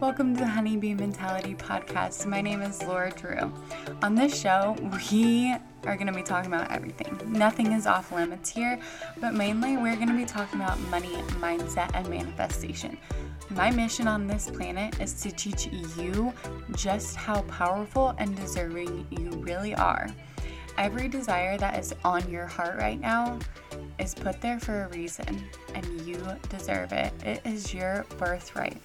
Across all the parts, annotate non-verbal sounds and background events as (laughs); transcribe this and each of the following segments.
Welcome to the Honeybee Mentality Podcast. My name is Laura Drew. On this show, we are going to be talking about everything. Nothing is off limits here, but mainly we're going to be talking about money, mindset, and manifestation. My mission on this planet is to teach you just how powerful and deserving you really are. Every desire that is on your heart right now is put there for a reason, and you deserve it. It is your birthright.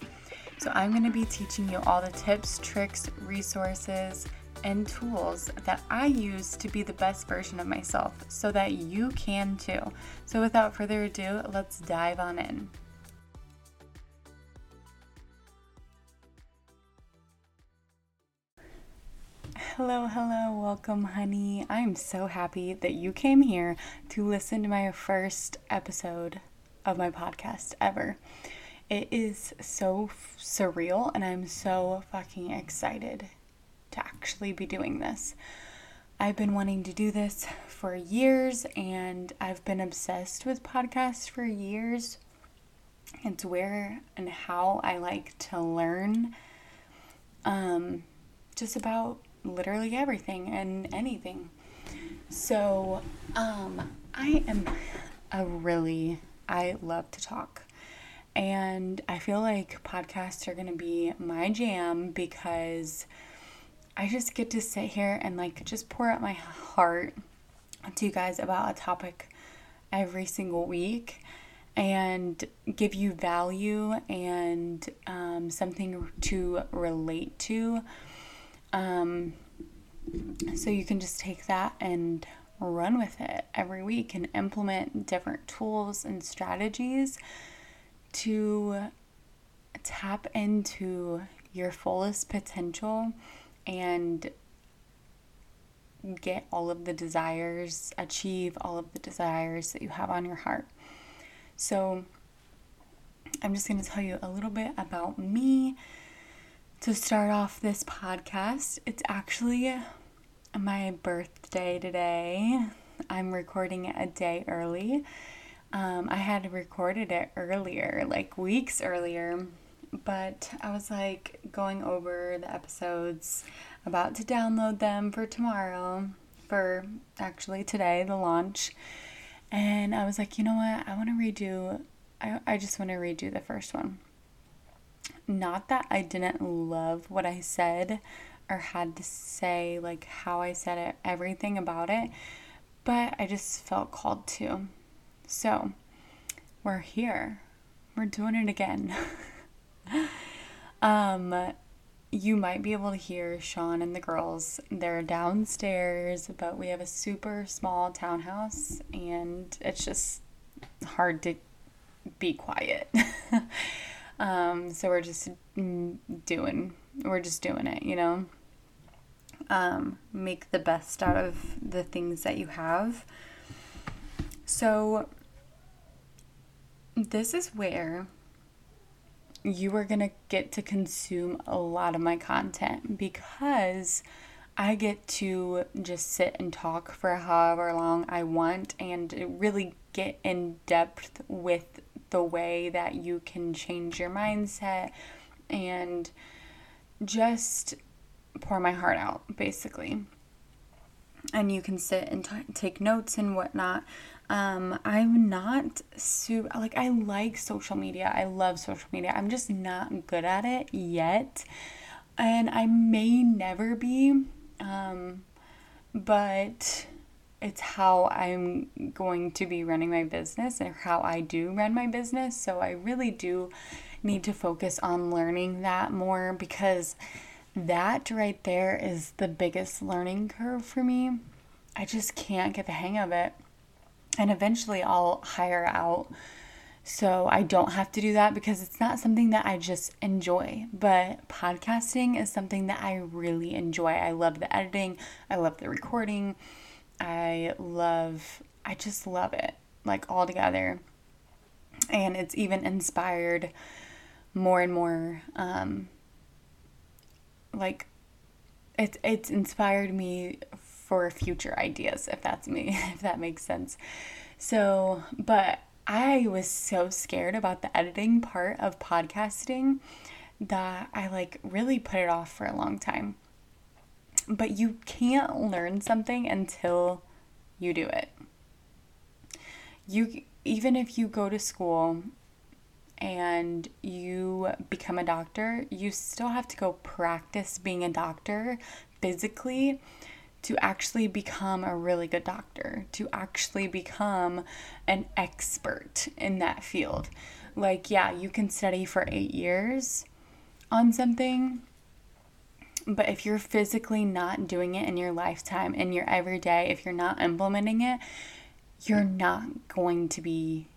So, I'm going to be teaching you all the tips, tricks, resources, and tools that I use to be the best version of myself so that you can too. So, without further ado, let's dive on in. Hello, hello, welcome, honey. I'm so happy that you came here to listen to my first episode of my podcast ever. It is so f- surreal, and I'm so fucking excited to actually be doing this. I've been wanting to do this for years, and I've been obsessed with podcasts for years. It's where and how I like to learn um, just about literally everything and anything. So, um, I am a really, I love to talk. And I feel like podcasts are going to be my jam because I just get to sit here and like just pour out my heart to you guys about a topic every single week and give you value and um, something to relate to. Um, so you can just take that and run with it every week and implement different tools and strategies to tap into your fullest potential and get all of the desires, achieve all of the desires that you have on your heart. So, I'm just going to tell you a little bit about me to start off this podcast. It's actually my birthday today. I'm recording it a day early. Um, I had recorded it earlier, like weeks earlier, but I was like going over the episodes, about to download them for tomorrow, for actually today, the launch. And I was like, you know what? I want to redo, I, I just want to redo the first one. Not that I didn't love what I said or had to say, like how I said it, everything about it, but I just felt called to. So, we're here. We're doing it again. (laughs) um, you might be able to hear Sean and the girls. They're downstairs, but we have a super small townhouse and it's just hard to be quiet. (laughs) Um, so we're just doing, we're just doing it, you know. Um, make the best out of the things that you have. So this is where you are going to get to consume a lot of my content because I get to just sit and talk for however long I want and really get in depth with the way that you can change your mindset and just pour my heart out, basically. And you can sit and t- take notes and whatnot. Um, I'm not super, like, I like social media. I love social media. I'm just not good at it yet. And I may never be. Um, but it's how I'm going to be running my business and how I do run my business. So I really do need to focus on learning that more because that right there is the biggest learning curve for me. I just can't get the hang of it. And eventually I'll hire out so I don't have to do that because it's not something that I just enjoy. But podcasting is something that I really enjoy. I love the editing, I love the recording. I love, I just love it, like all together. And it's even inspired more and more, um, like, it's, it's inspired me for future ideas, if that's me, (laughs) if that makes sense. So, but I was so scared about the editing part of podcasting that I like really put it off for a long time. But you can't learn something until you do it. You even if you go to school and you become a doctor, you still have to go practice being a doctor physically to actually become a really good doctor, to actually become an expert in that field. Like, yeah, you can study for eight years on something, but if you're physically not doing it in your lifetime, in your everyday, if you're not implementing it, you're not going to be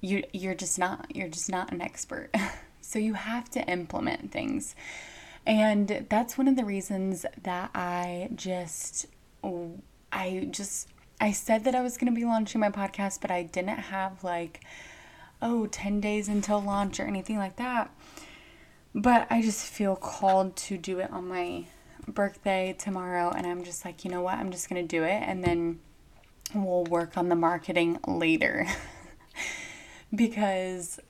you you're just not you're just not an expert. (laughs) so you have to implement things. And that's one of the reasons that I just I just I said that I was going to be launching my podcast, but I didn't have like oh 10 days until launch or anything like that. But I just feel called to do it on my birthday tomorrow and I'm just like, you know what? I'm just going to do it and then we'll work on the marketing later. (laughs) because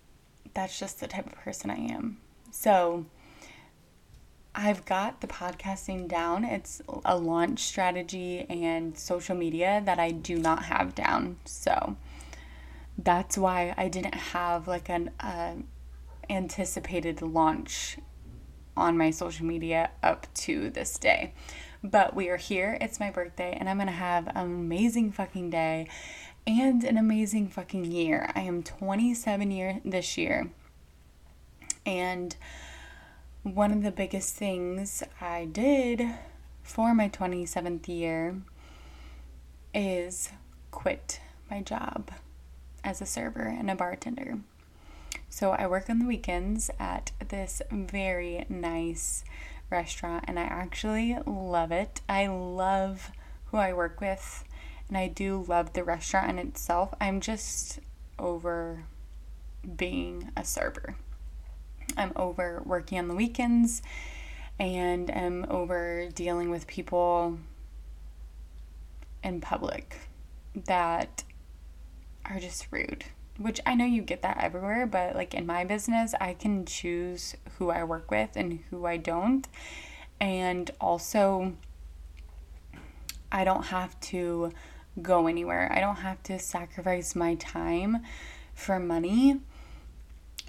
that's just the type of person I am. So I've got the podcasting down. It's a launch strategy and social media that I do not have down. So that's why I didn't have like an uh, anticipated launch on my social media up to this day. But we are here. It's my birthday, and I'm going to have an amazing fucking day and an amazing fucking year. I am 27 year this year. And one of the biggest things I did for my 27th year is quit my job as a server and a bartender. So I work on the weekends at this very nice restaurant and I actually love it. I love who I work with and I do love the restaurant in itself. I'm just over being a server. I'm over working on the weekends and I'm over dealing with people in public that are just rude. Which I know you get that everywhere, but like in my business, I can choose who I work with and who I don't. And also, I don't have to go anywhere. I don't have to sacrifice my time for money.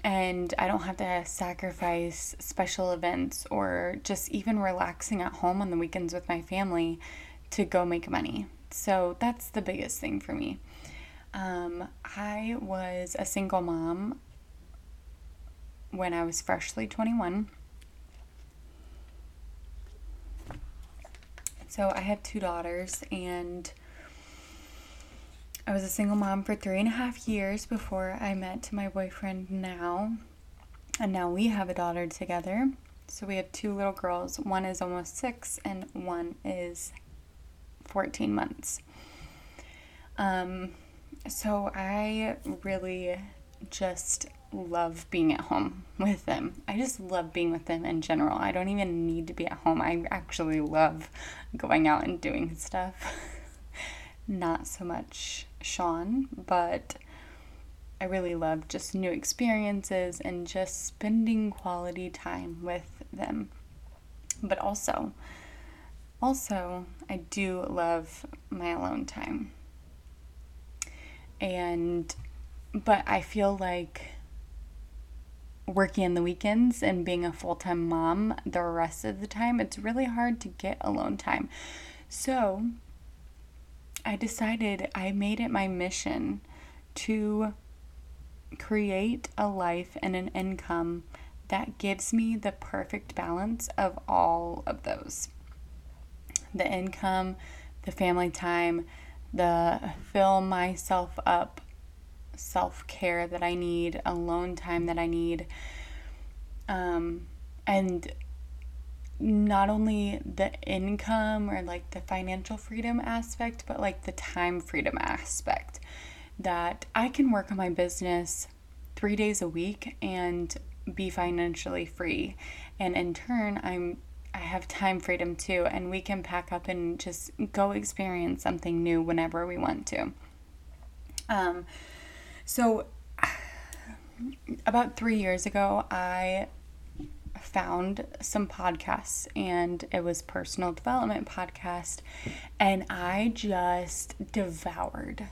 And I don't have to sacrifice special events or just even relaxing at home on the weekends with my family to go make money. So that's the biggest thing for me. Um, I was a single mom when I was freshly 21. So I have two daughters, and I was a single mom for three and a half years before I met my boyfriend now. And now we have a daughter together. So we have two little girls. One is almost six, and one is 14 months. Um, so I really just love being at home with them. I just love being with them in general. I don't even need to be at home. I actually love going out and doing stuff. (laughs) Not so much Sean, but I really love just new experiences and just spending quality time with them. But also, also, I do love my alone time. And, but I feel like working in the weekends and being a full time mom the rest of the time, it's really hard to get alone time. So, I decided I made it my mission to create a life and an income that gives me the perfect balance of all of those. The income, the family time, the fill myself up self care that I need, alone time that I need, um, and not only the income or like the financial freedom aspect, but like the time freedom aspect. That I can work on my business three days a week and be financially free. And in turn, I'm I have time freedom too, and we can pack up and just go experience something new whenever we want to. Um, so, (sighs) about three years ago, I found some podcasts and it was personal development podcast and I just devoured.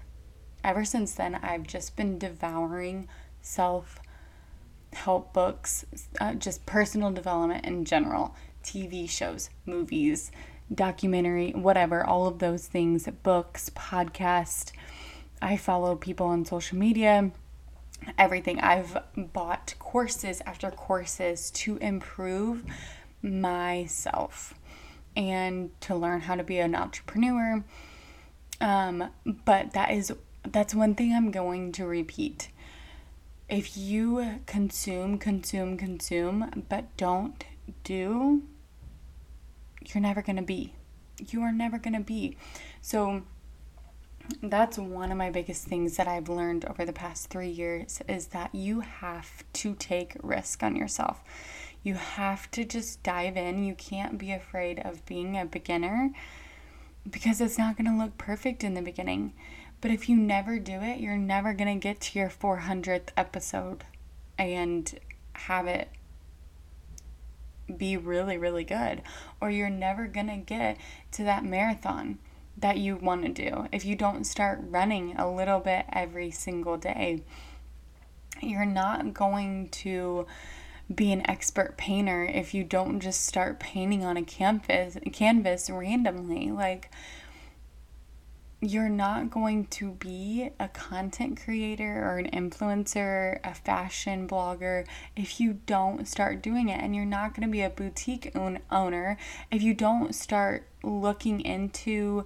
Ever since then I've just been devouring self help books, uh, just personal development in general, TV shows, movies, documentary, whatever, all of those things, books, podcast. I follow people on social media everything. I've bought courses after courses to improve myself and to learn how to be an entrepreneur. Um, but that is that's one thing I'm going to repeat. If you consume, consume, consume, but don't do, you're never going to be. You are never going to be. So that's one of my biggest things that I've learned over the past three years is that you have to take risk on yourself. You have to just dive in. You can't be afraid of being a beginner because it's not going to look perfect in the beginning. But if you never do it, you're never going to get to your 400th episode and have it be really, really good. Or you're never going to get to that marathon that you want to do. If you don't start running a little bit every single day, you're not going to be an expert painter if you don't just start painting on a canvas canvas randomly like you're not going to be a content creator or an influencer, a fashion blogger if you don't start doing it. And you're not going to be a boutique own- owner if you don't start looking into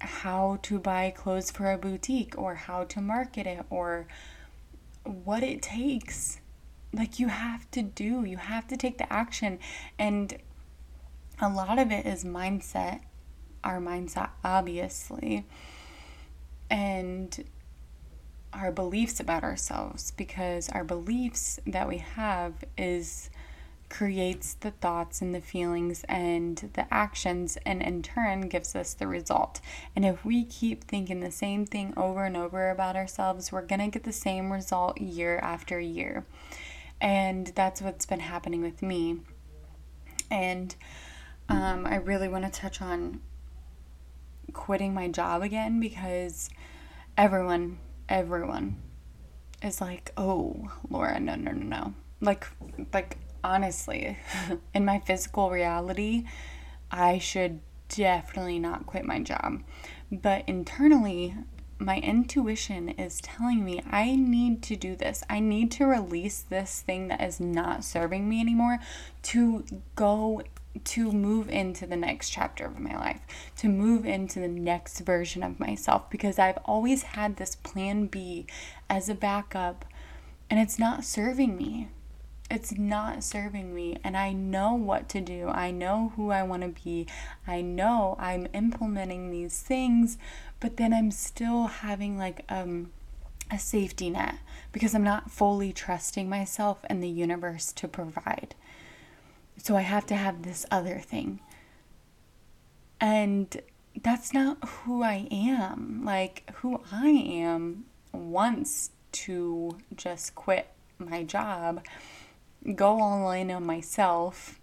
how to buy clothes for a boutique or how to market it or what it takes. Like you have to do, you have to take the action. And a lot of it is mindset, our mindset, obviously, and our beliefs about ourselves because our beliefs that we have is creates the thoughts and the feelings and the actions, and in turn gives us the result. And if we keep thinking the same thing over and over about ourselves, we're going to get the same result year after year. And that's what's been happening with me. And um, I really want to touch on quitting my job again because everyone, everyone is like, oh, Laura, no, no, no, no. Like, like honestly, (laughs) in my physical reality, I should definitely not quit my job. But internally, my intuition is telling me I need to do this. I need to release this thing that is not serving me anymore to go to move into the next chapter of my life, to move into the next version of myself because I've always had this plan B as a backup and it's not serving me it's not serving me and I know what to do. I know who I want to be. I know I'm implementing these things, but then I'm still having like um a safety net because I'm not fully trusting myself and the universe to provide. So I have to have this other thing. And that's not who I am. Like who I am wants to just quit my job go all in on myself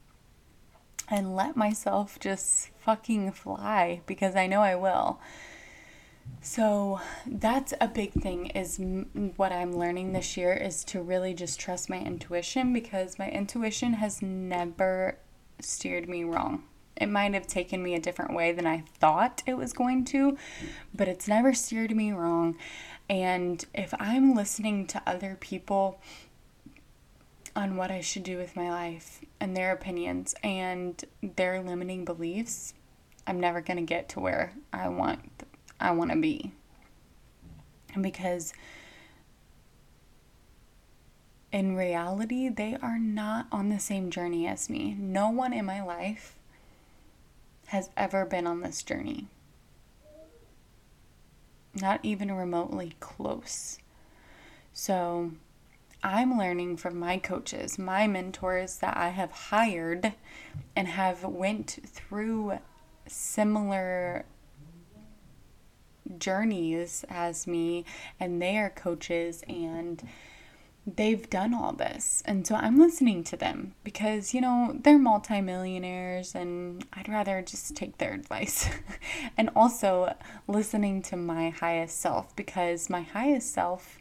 and let myself just fucking fly because I know I will. So that's a big thing is m- what I'm learning this year is to really just trust my intuition because my intuition has never steered me wrong. It might have taken me a different way than I thought it was going to, but it's never steered me wrong. And if I'm listening to other people on what I should do with my life and their opinions and their limiting beliefs, I'm never going to get to where I want I want to be. Because in reality, they are not on the same journey as me. No one in my life has ever been on this journey. Not even remotely close. So, I'm learning from my coaches, my mentors that I have hired and have went through similar journeys as me and they are coaches and they've done all this. And so I'm listening to them because, you know, they're multimillionaires and I'd rather just take their advice. (laughs) and also listening to my highest self because my highest self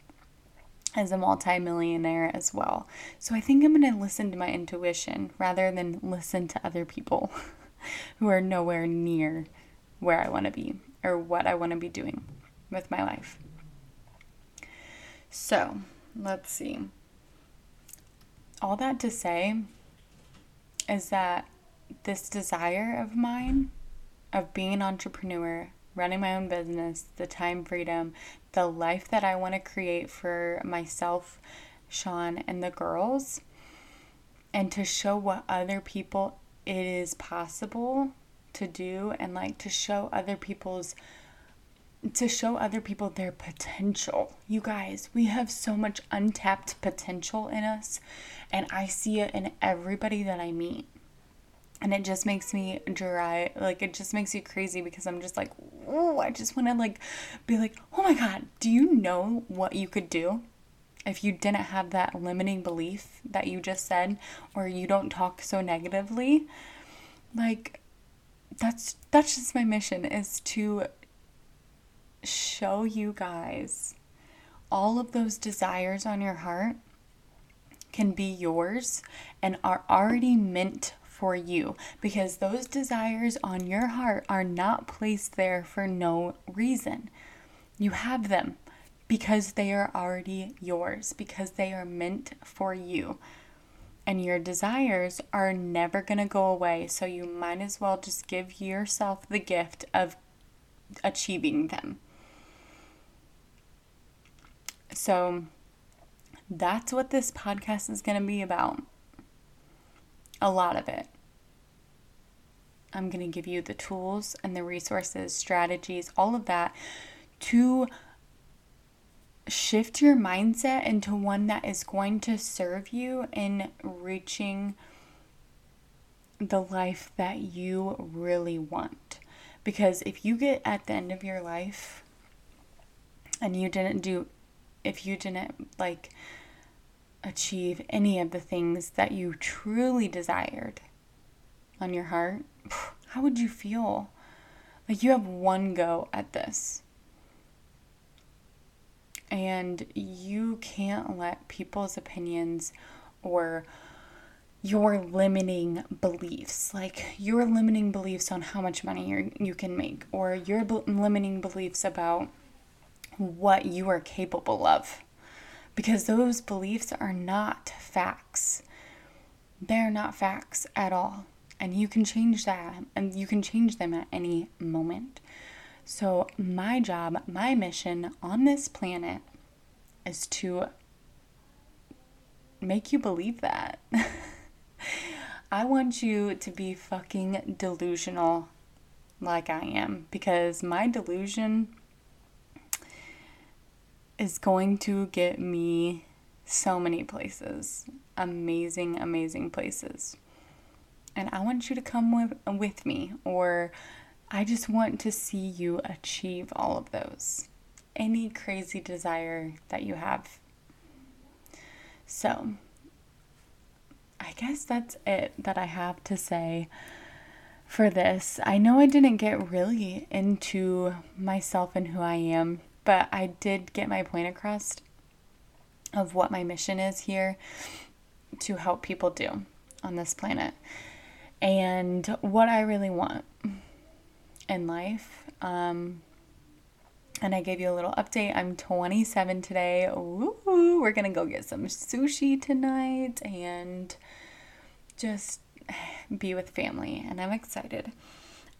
is a multimillionaire as well. So I think I'm going to listen to my intuition rather than listen to other people (laughs) who are nowhere near where I want to be or what I want to be doing with my life. So, let's see. All that to say is that this desire of mine of being an entrepreneur, running my own business, the time freedom, the life that I want to create for myself, Sean, and the girls, and to show what other people it is possible to do and like to show other people's to show other people their potential. You guys, we have so much untapped potential in us, and I see it in everybody that I meet. And it just makes me dry, like it just makes you crazy because I'm just like, oh, I just want to like be like, oh my god, do you know what you could do if you didn't have that limiting belief that you just said, or you don't talk so negatively? Like, that's that's just my mission is to show you guys all of those desires on your heart can be yours and are already meant for you because those desires on your heart are not placed there for no reason. You have them because they are already yours, because they are meant for you. And your desires are never going to go away, so you might as well just give yourself the gift of achieving them. So that's what this podcast is going to be about. A lot of it. I'm going to give you the tools and the resources, strategies, all of that to shift your mindset into one that is going to serve you in reaching the life that you really want. Because if you get at the end of your life and you didn't do if you didn't like achieve any of the things that you truly desired on your heart, how would you feel? Like you have one go at this. And you can't let people's opinions or your limiting beliefs, like your limiting beliefs on how much money you you can make, or your limiting beliefs about what you are capable of because those beliefs are not facts. They're not facts at all. And you can change that and you can change them at any moment. So, my job, my mission on this planet is to make you believe that. (laughs) I want you to be fucking delusional like I am because my delusion is going to get me so many places. Amazing, amazing places. And I want you to come with, with me, or I just want to see you achieve all of those. Any crazy desire that you have. So, I guess that's it that I have to say for this. I know I didn't get really into myself and who I am but I did get my point across of what my mission is here to help people do on this planet and what I really want in life. Um, and I gave you a little update. I'm 27 today. Ooh, we're gonna go get some sushi tonight and just be with family, and I'm excited.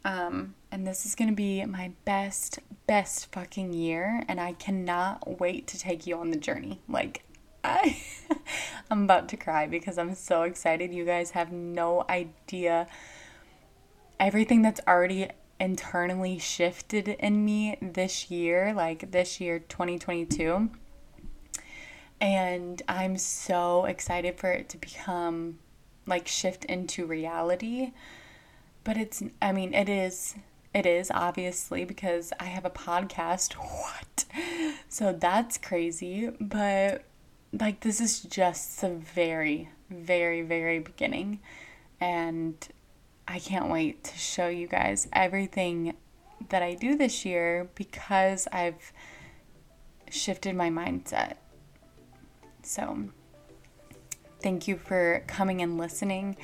Um, and this is going to be my best, best fucking year. And I cannot wait to take you on the journey. Like, I, (laughs) I'm about to cry because I'm so excited. You guys have no idea everything that's already internally shifted in me this year, like this year, 2022. And I'm so excited for it to become like shift into reality but it's i mean it is it is obviously because i have a podcast (laughs) what so that's crazy but like this is just the very, very, very beginning. And I can't wait to show you guys everything that I do this year because I've shifted my mindset. So, thank you for coming and listening.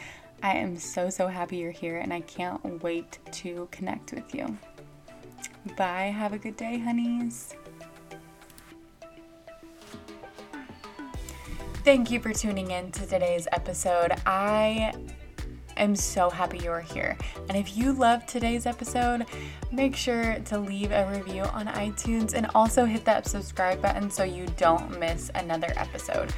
I am so, so happy you're here and I can't wait to connect with you. Bye. Have a good day, honeys. Thank you for tuning in to today's episode. I am so happy you're here. And if you loved today's episode, make sure to leave a review on iTunes and also hit that subscribe button so you don't miss another episode.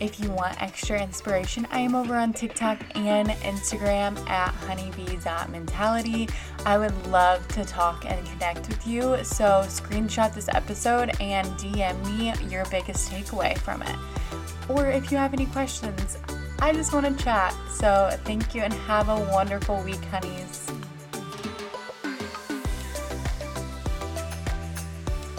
If you want extra inspiration, I am over on TikTok and Instagram at honeybee.mentality. I would love to talk and connect with you. So, screenshot this episode and DM me your biggest takeaway from it. Or if you have any questions, I just want to chat. So, thank you and have a wonderful week, honeys.